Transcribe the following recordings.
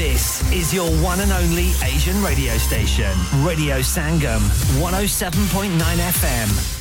This is your one and only Asian radio station, Radio Sangam, 107.9 FM.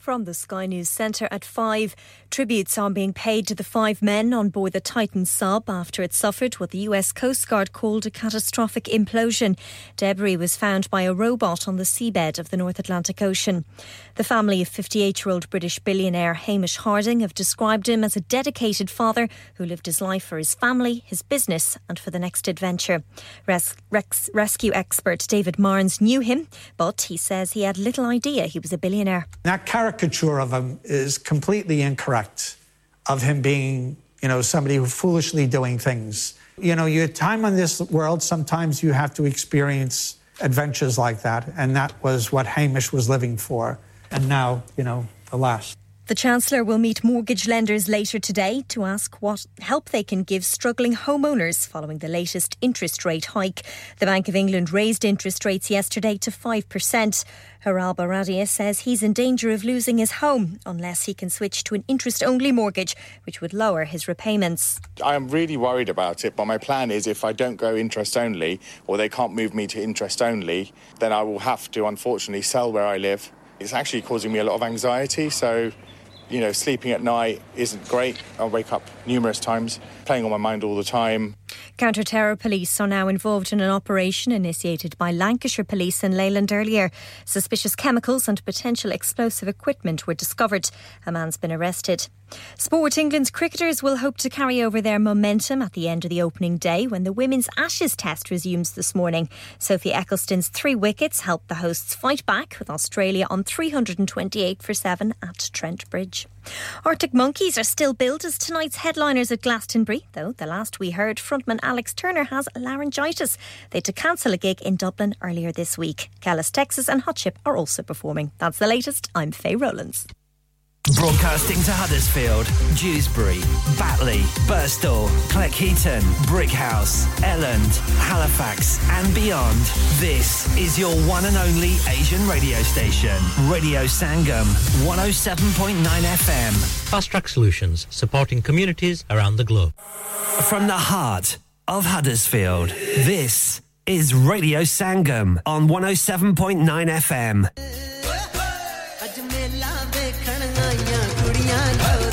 From the Sky News Centre at 5, tributes are being paid to the five men on board the Titan sub after it suffered what the US Coast Guard called a catastrophic implosion. Debris was found by a robot on the seabed of the North Atlantic Ocean. The family of 58 year old British billionaire Hamish Harding have described him as a dedicated father who lived his life for his family, his business, and for the next adventure. Res- rescue expert David Marnes knew him, but he says he had little idea he was a billionaire. That caricature of him is completely incorrect, of him being, you know, somebody who foolishly doing things. You know, your time on this world, sometimes you have to experience adventures like that, and that was what Hamish was living for. And now, you know, alas. The Chancellor will meet mortgage lenders later today to ask what help they can give struggling homeowners following the latest interest rate hike. The Bank of England raised interest rates yesterday to 5%. Haral Baradia says he's in danger of losing his home unless he can switch to an interest only mortgage, which would lower his repayments. I'm really worried about it, but my plan is if I don't go interest only or they can't move me to interest only, then I will have to unfortunately sell where I live. It's actually causing me a lot of anxiety, so you know, sleeping at night isn't great. I wake up numerous times, playing on my mind all the time. Counter terror police are now involved in an operation initiated by Lancashire Police in Leyland earlier. Suspicious chemicals and potential explosive equipment were discovered. A man's been arrested. Sport England's cricketers will hope to carry over their momentum at the end of the opening day when the women's Ashes test resumes this morning. Sophie Ecclestone's three wickets helped the hosts fight back with Australia on 328 for 7 at Trent Bridge. Arctic Monkeys are still billed as tonight's headliners at Glastonbury, though the last we heard, frontman Alex Turner has laryngitis. They had to cancel a gig in Dublin earlier this week. Callis, Texas and Hot Chip are also performing. That's the latest. I'm Faye Rowlands. Broadcasting to Huddersfield, Dewsbury, Batley, Burstall, Cleckheaton, Brickhouse, Elland, Halifax, and beyond. This is your one and only Asian radio station, Radio Sangam, 107.9 FM. Fast Track Solutions, supporting communities around the globe. From the heart of Huddersfield, this is Radio Sangam on 107.9 FM.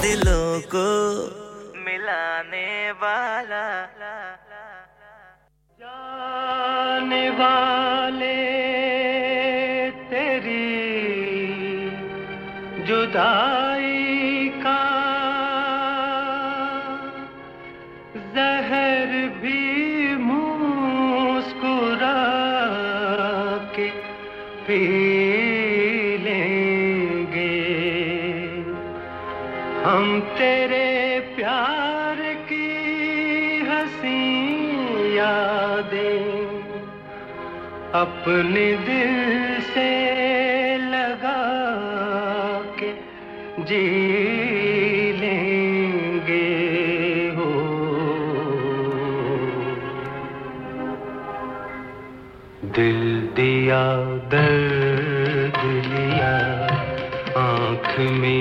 दिलों को मिलाने वाला। जाने वाले तेरी जुदाई का जहर भी मुस्कुरा के पी यादें अपने दिल से लगा के जी लेंगे हो। दिल दिया, दर्द लिया आँख में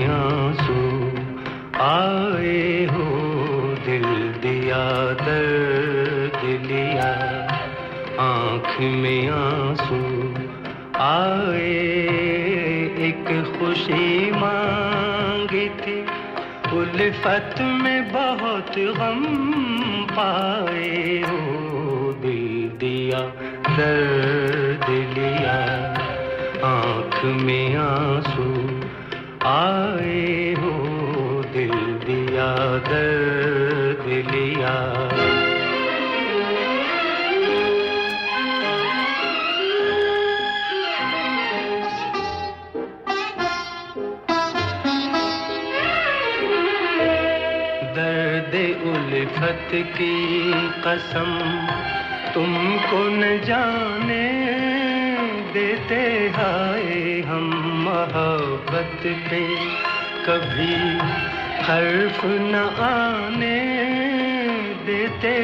आए, एक खुशी मांगी थी। उल्फत में बहुत गम पाए हो दिल दिया, दर्द लिया। आँख में आँसू आए हो दिल दिया, दर्द लिया। उल्फत की कसम तुमको न जाने देते हाय हम मोहब्बत पे। कभी हर्फ न आने देते,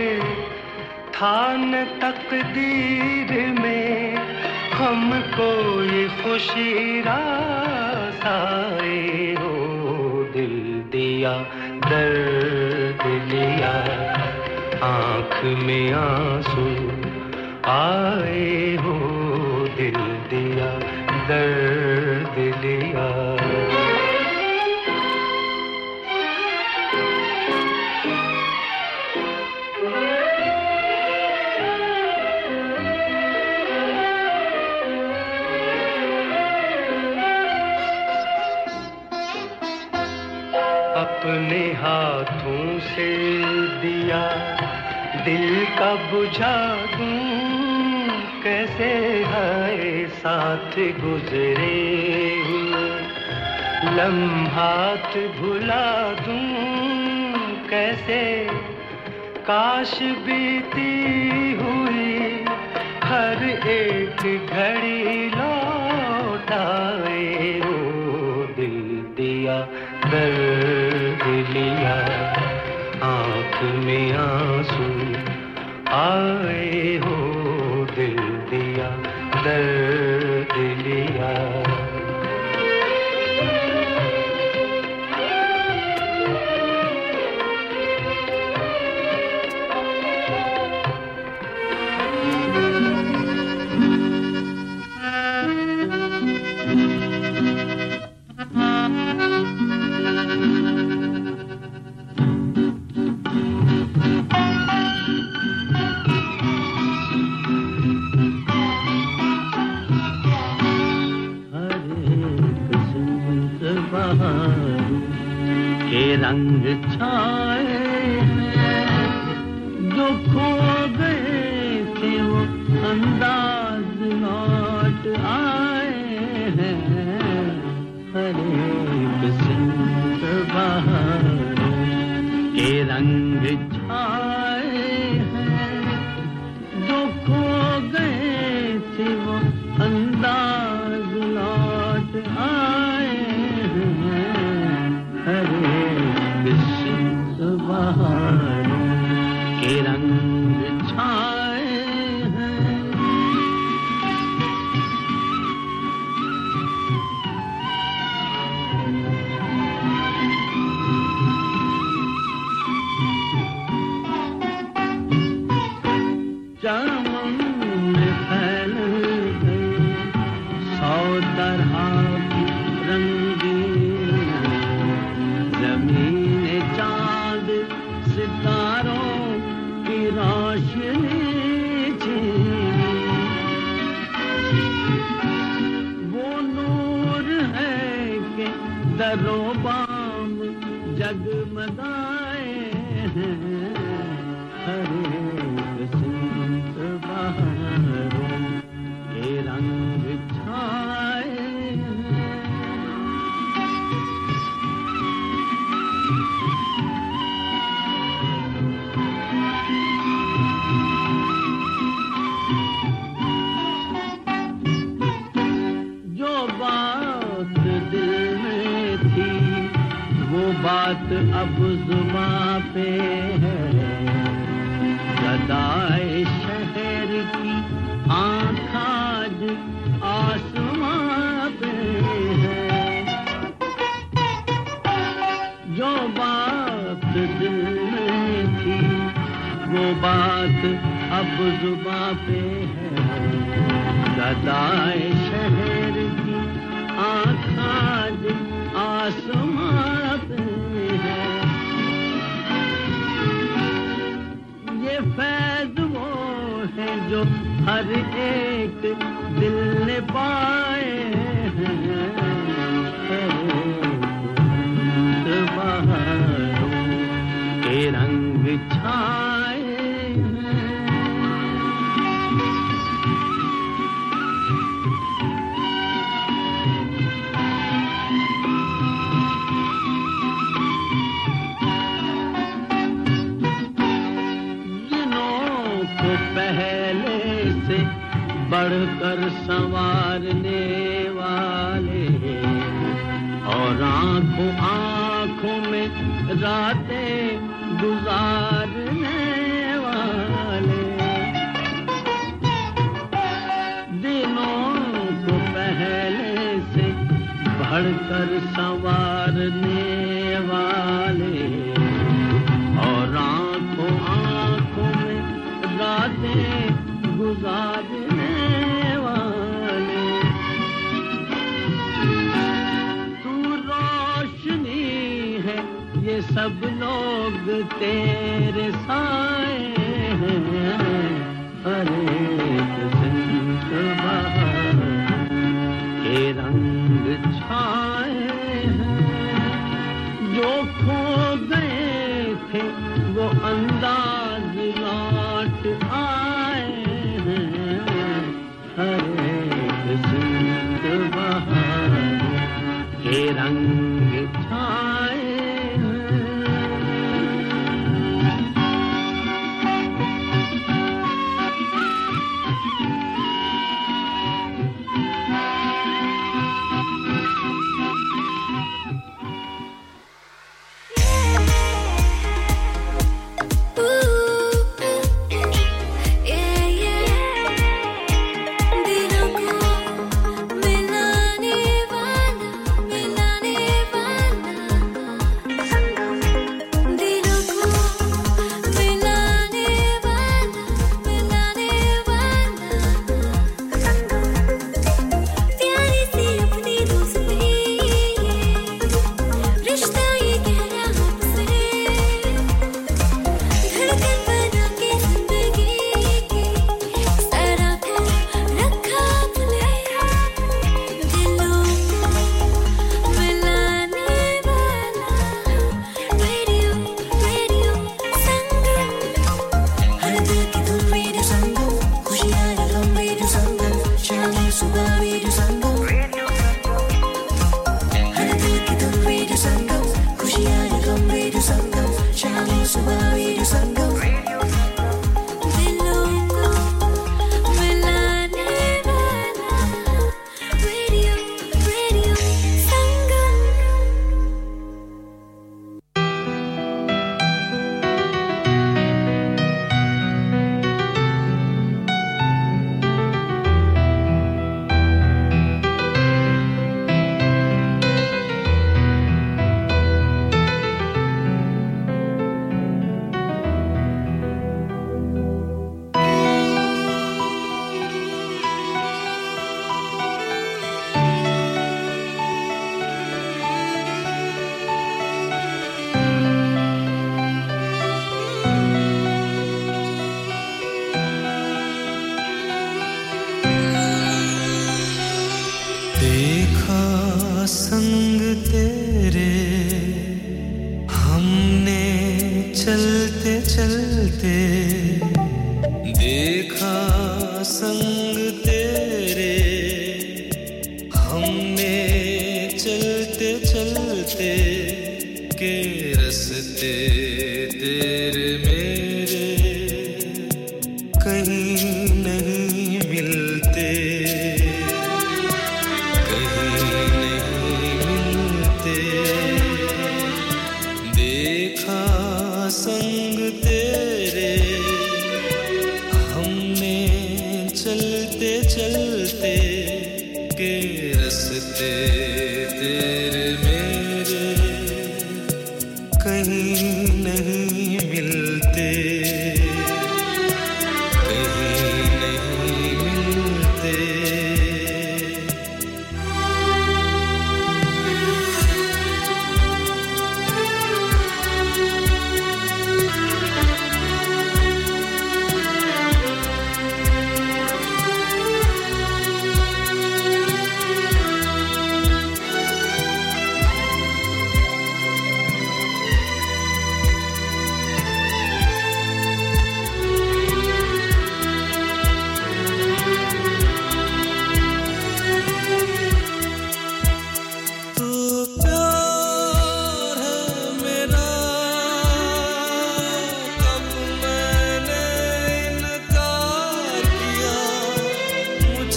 था न तकदीर में हमको ये खुशी रास हो दिल दिया, दर्द लिया आँख में आँसू आए हो दिल दिया दर्द लिया। साथ गुजरे हुए लम्हात भुला दूँ कैसे? काश बीती हुई हर एक घड़ी लौटाए हो दिल दिया, दर्द लिया, आँख में आँसू आए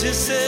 to say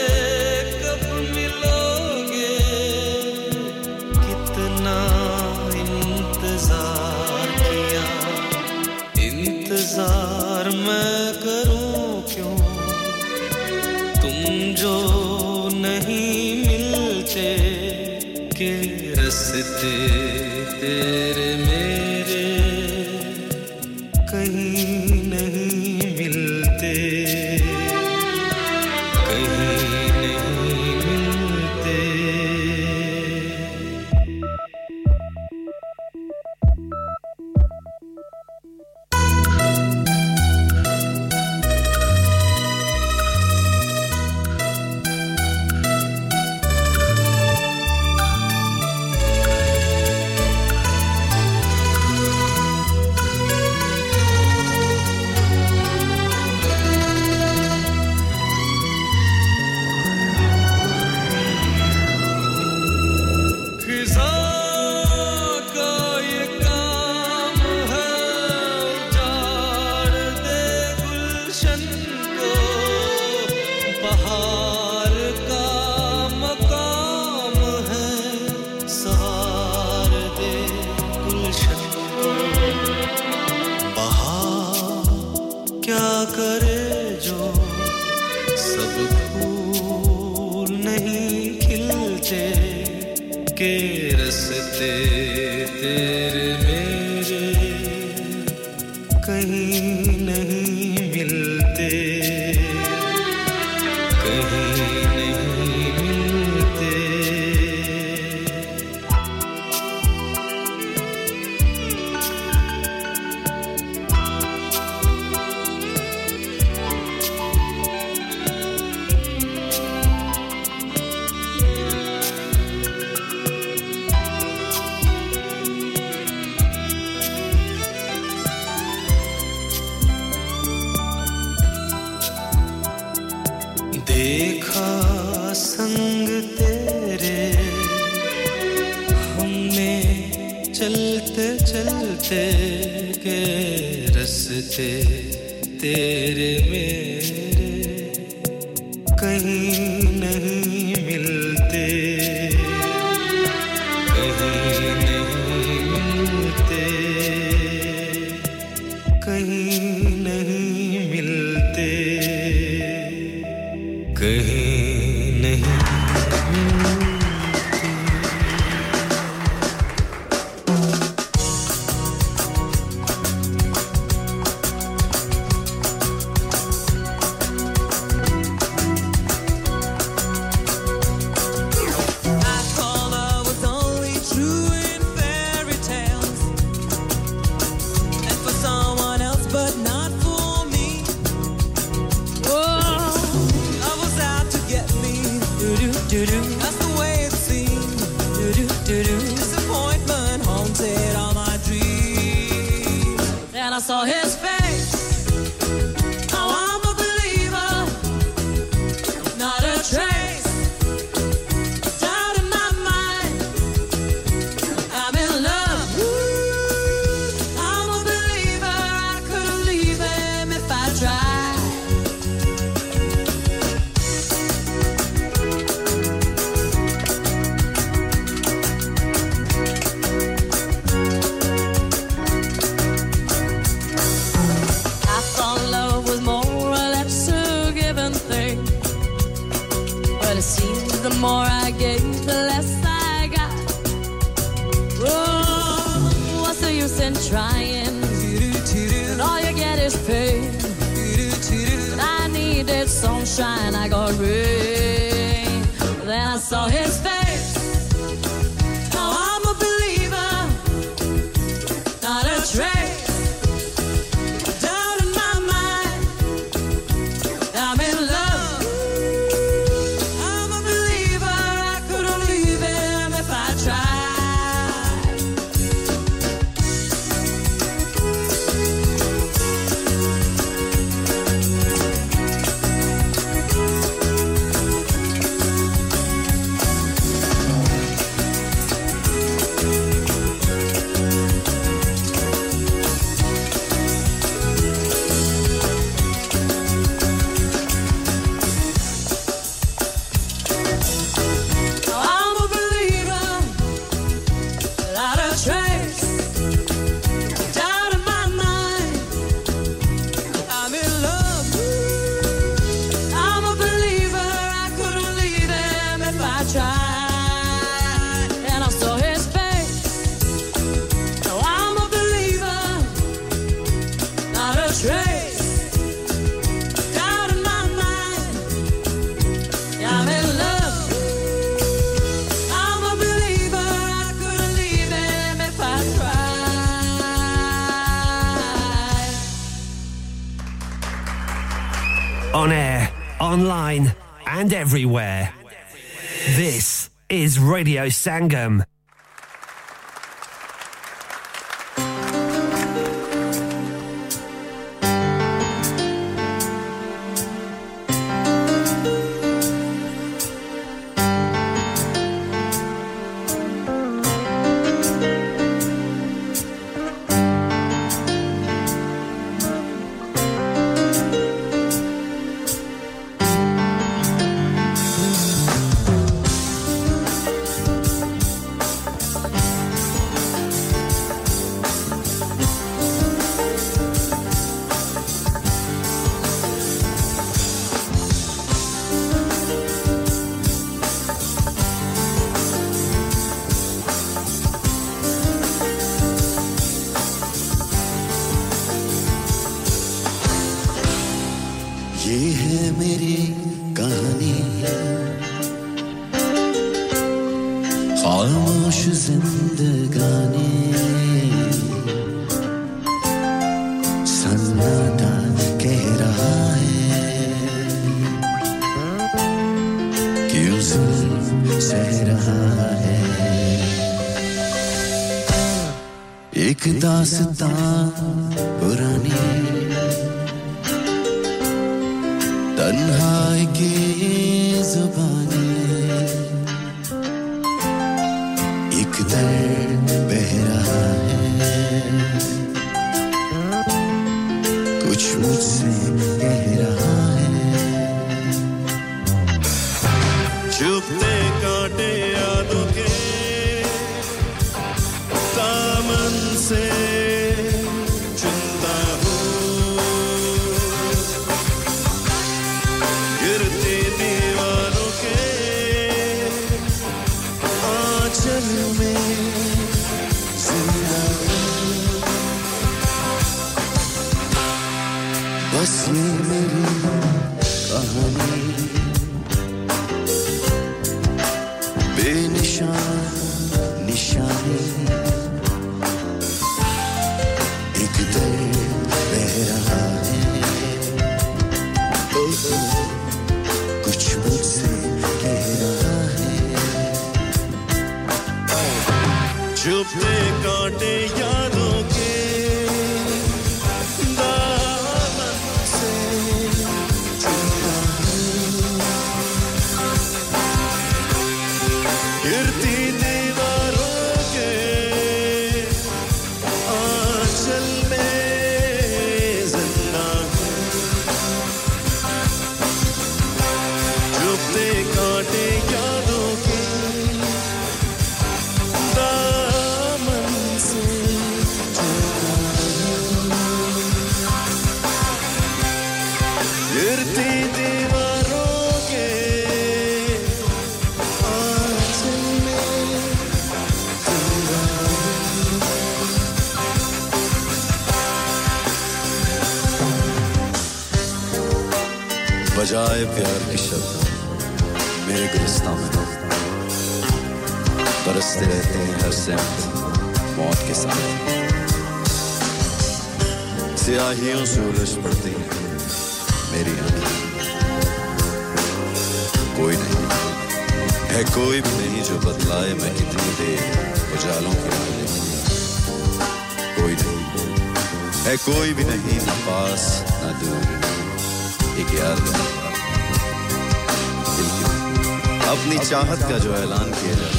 On air, online, and everywhere. This is Radio Sangam. मौत के साथ। सियाहियों से उलझ पड़ती मेरी आँखें। कोई नहीं। है कोई भी नहीं जो बतलाए मैं कितनी देर उजालों के आगे कोई नहीं। है कोई भी नहीं न पास, न दूर। एक यार अपनी चाहत का जो ऐलान किया जाती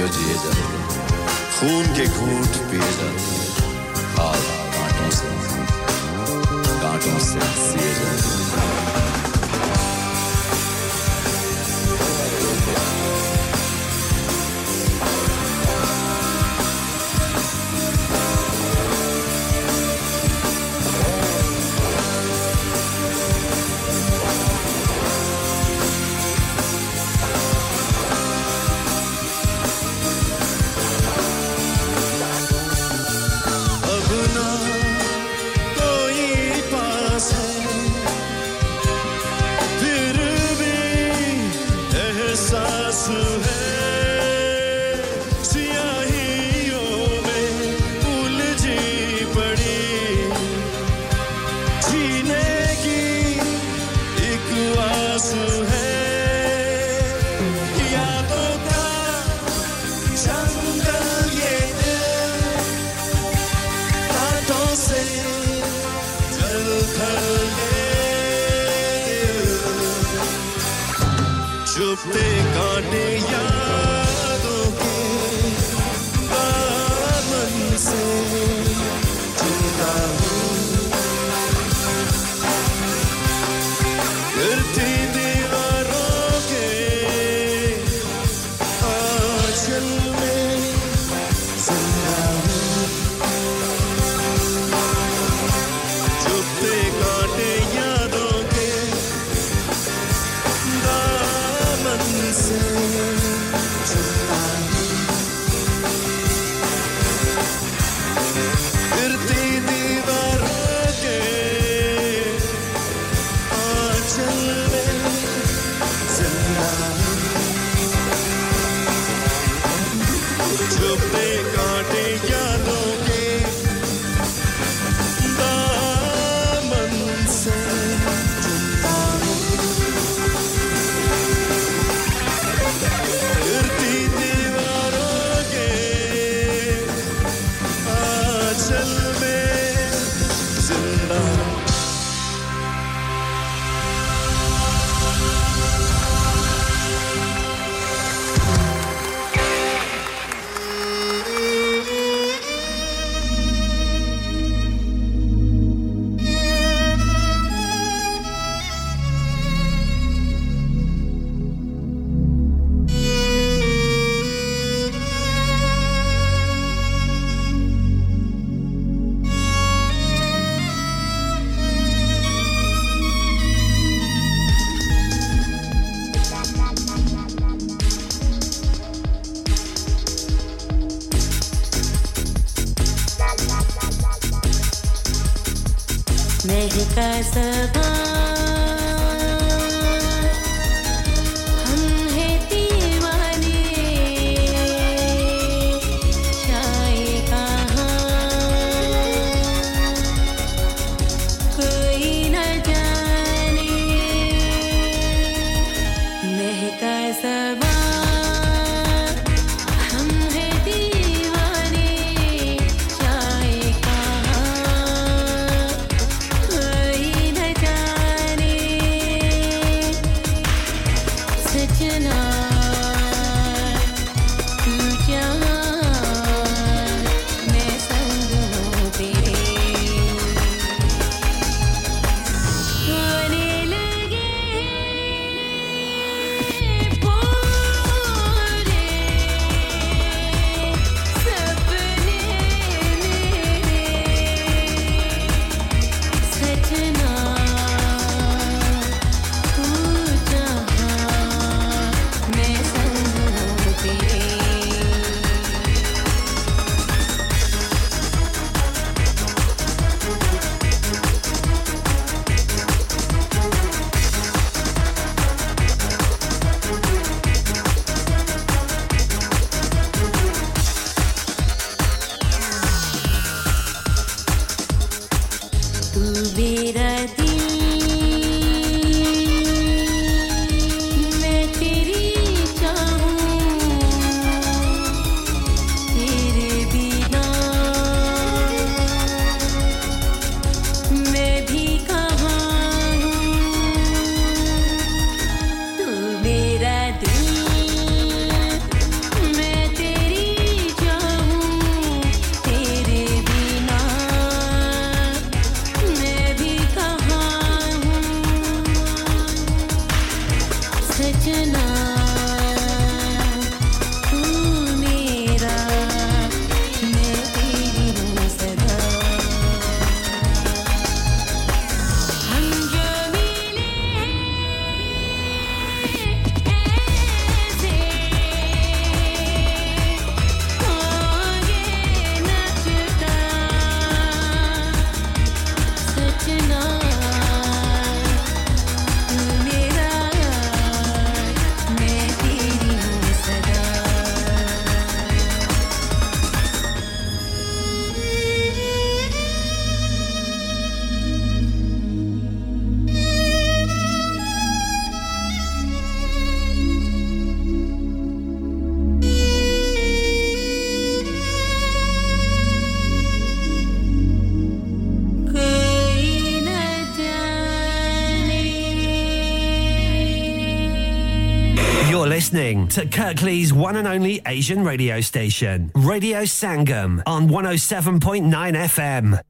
जो जिए जाते हैं खून के घूट पिए जाते हैं हाथ कांटों से कांटों से सिए जाते to Kirklees one and only Asian radio station, Radio Sangam on 107.9 FM.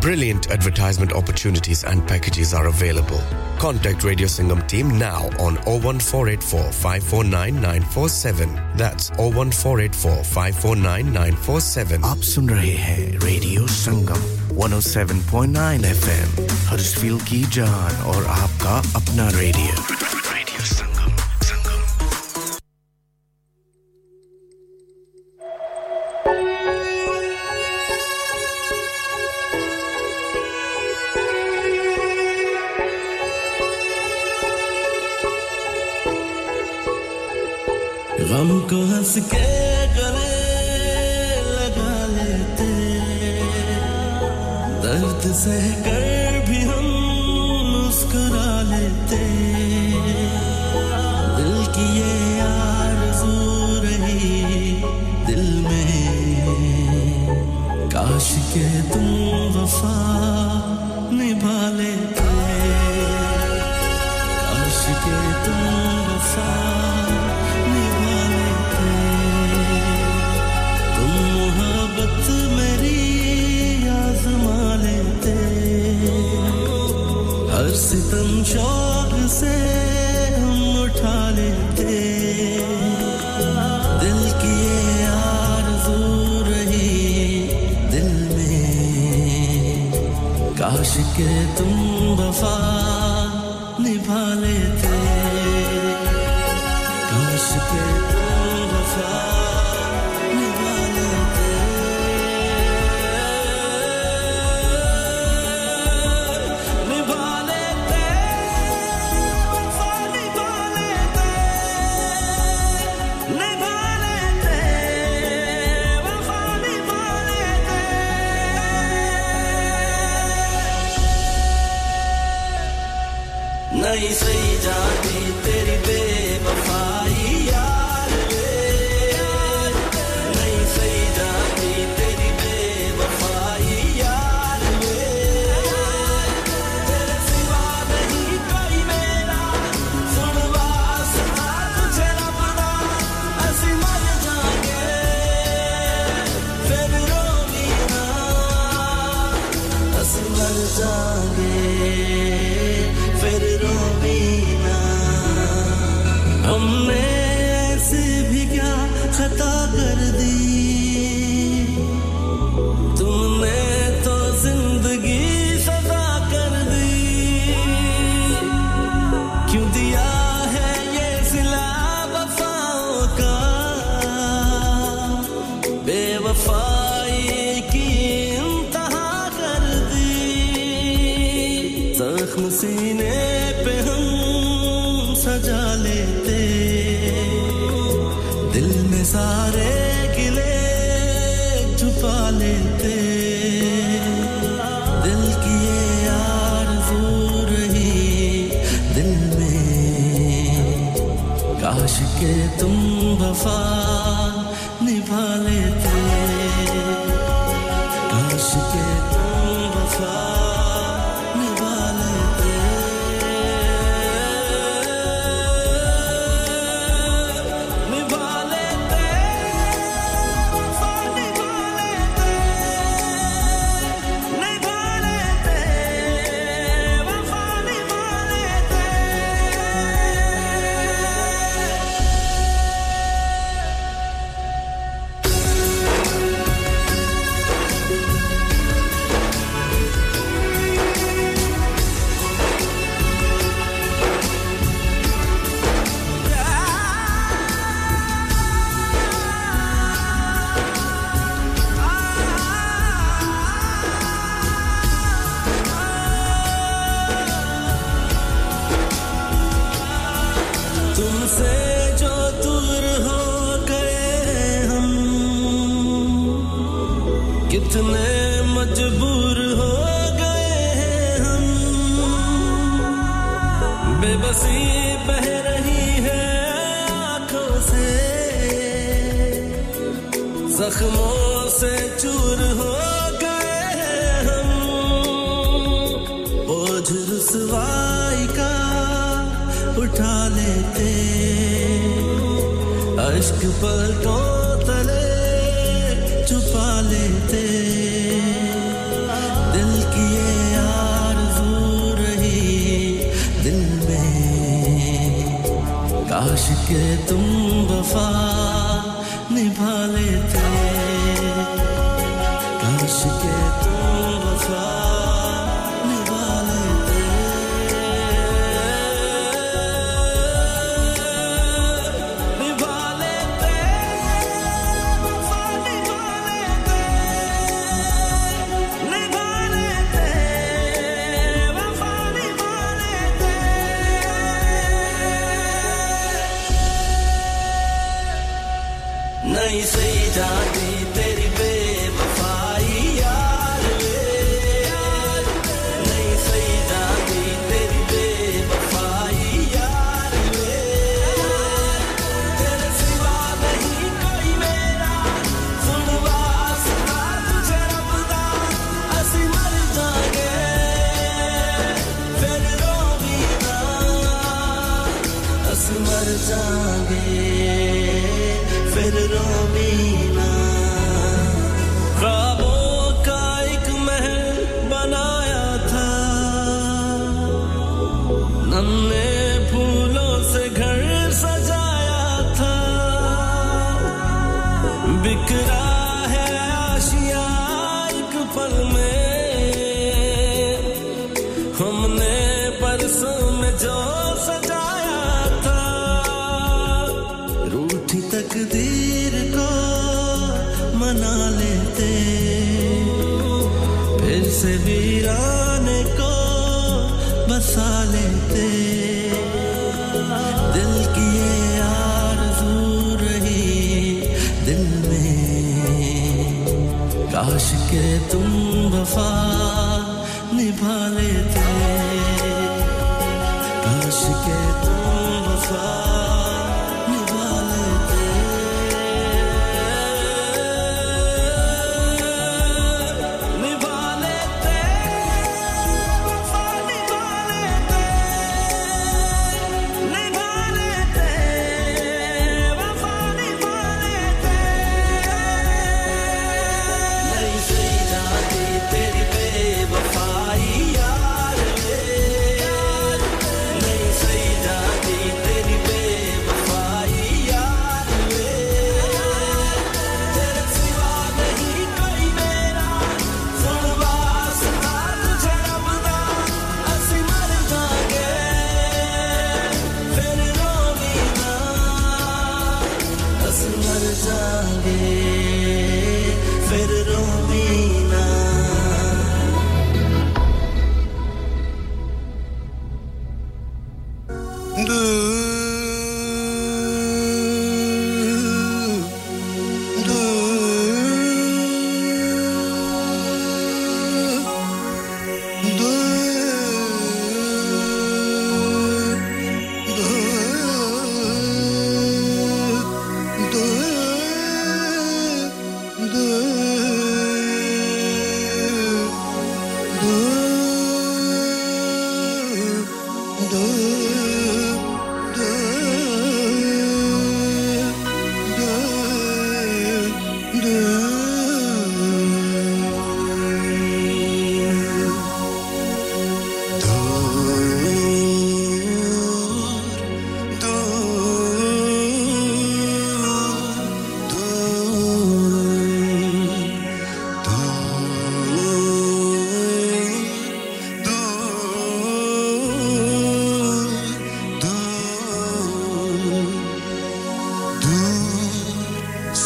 Brilliant advertisement opportunities and packages are available. Contact Radio Singham team now on 01484 549 947. That's 01484 549 947. आप सुन रहे हैं रेडियो संगम 107.9 एफएम हडर्सफील्ड की जान और आपका अपना रेडियो रेडियो संगम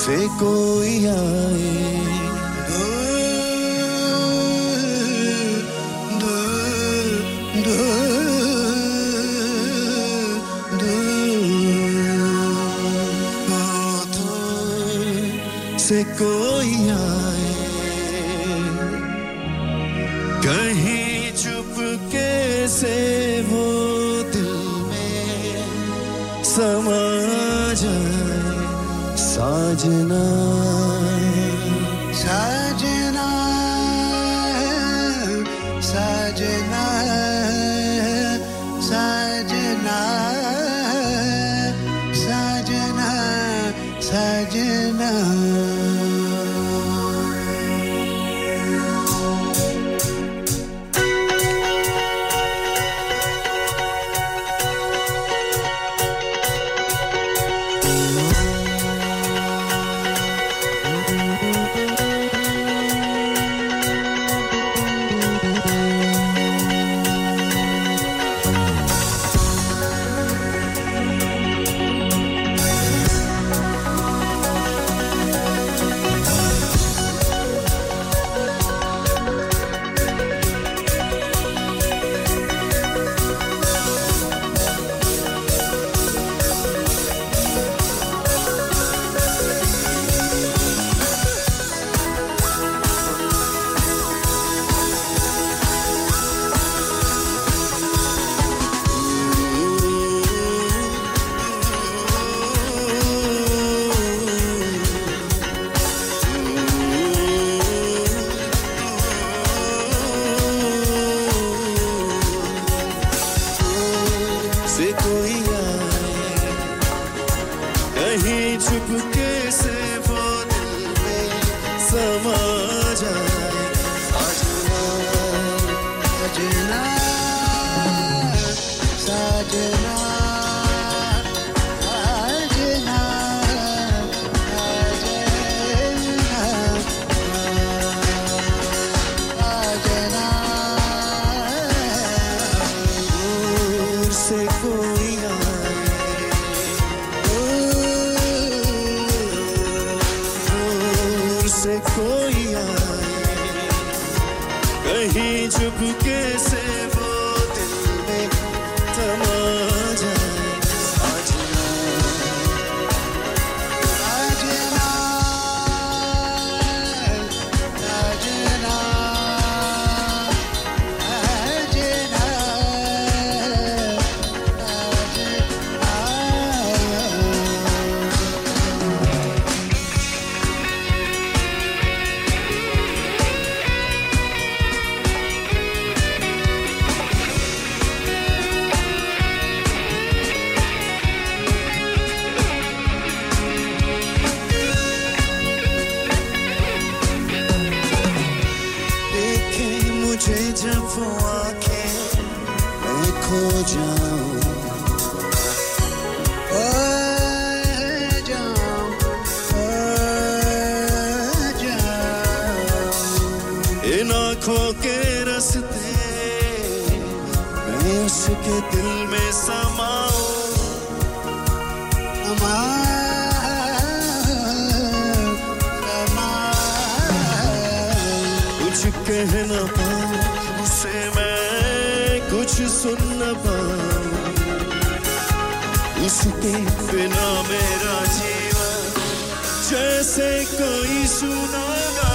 से कोई आए। से कोई आए। कहीं चुपके से वो दिल में समा in a Tonight. कह न पाऊँ उसे मैं कुछ सुन न पाऊँ उसके बिना मेरा जीवन जैसे कोई सुनागा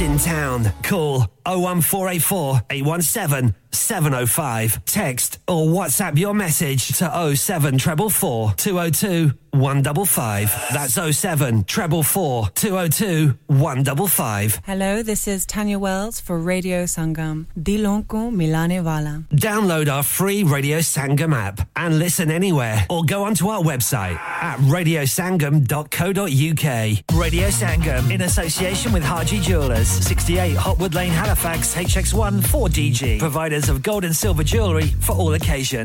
in town. Call 01484 817 705. Text or WhatsApp your message to 07444 202 155. That's 07 four. 202 155. Hello, this is Tanya Wells for Radio Sangam. Dilonko Milane Vala. Download our free Radio Sangam app and listen anywhere or go onto our website at radiosangam.co.uk. Radio Sangam in association with Harji Jewelers, 68 Hotwood Lane, Halifax, HX1 4DG. Providers of gold and silver jewellery for all occasions.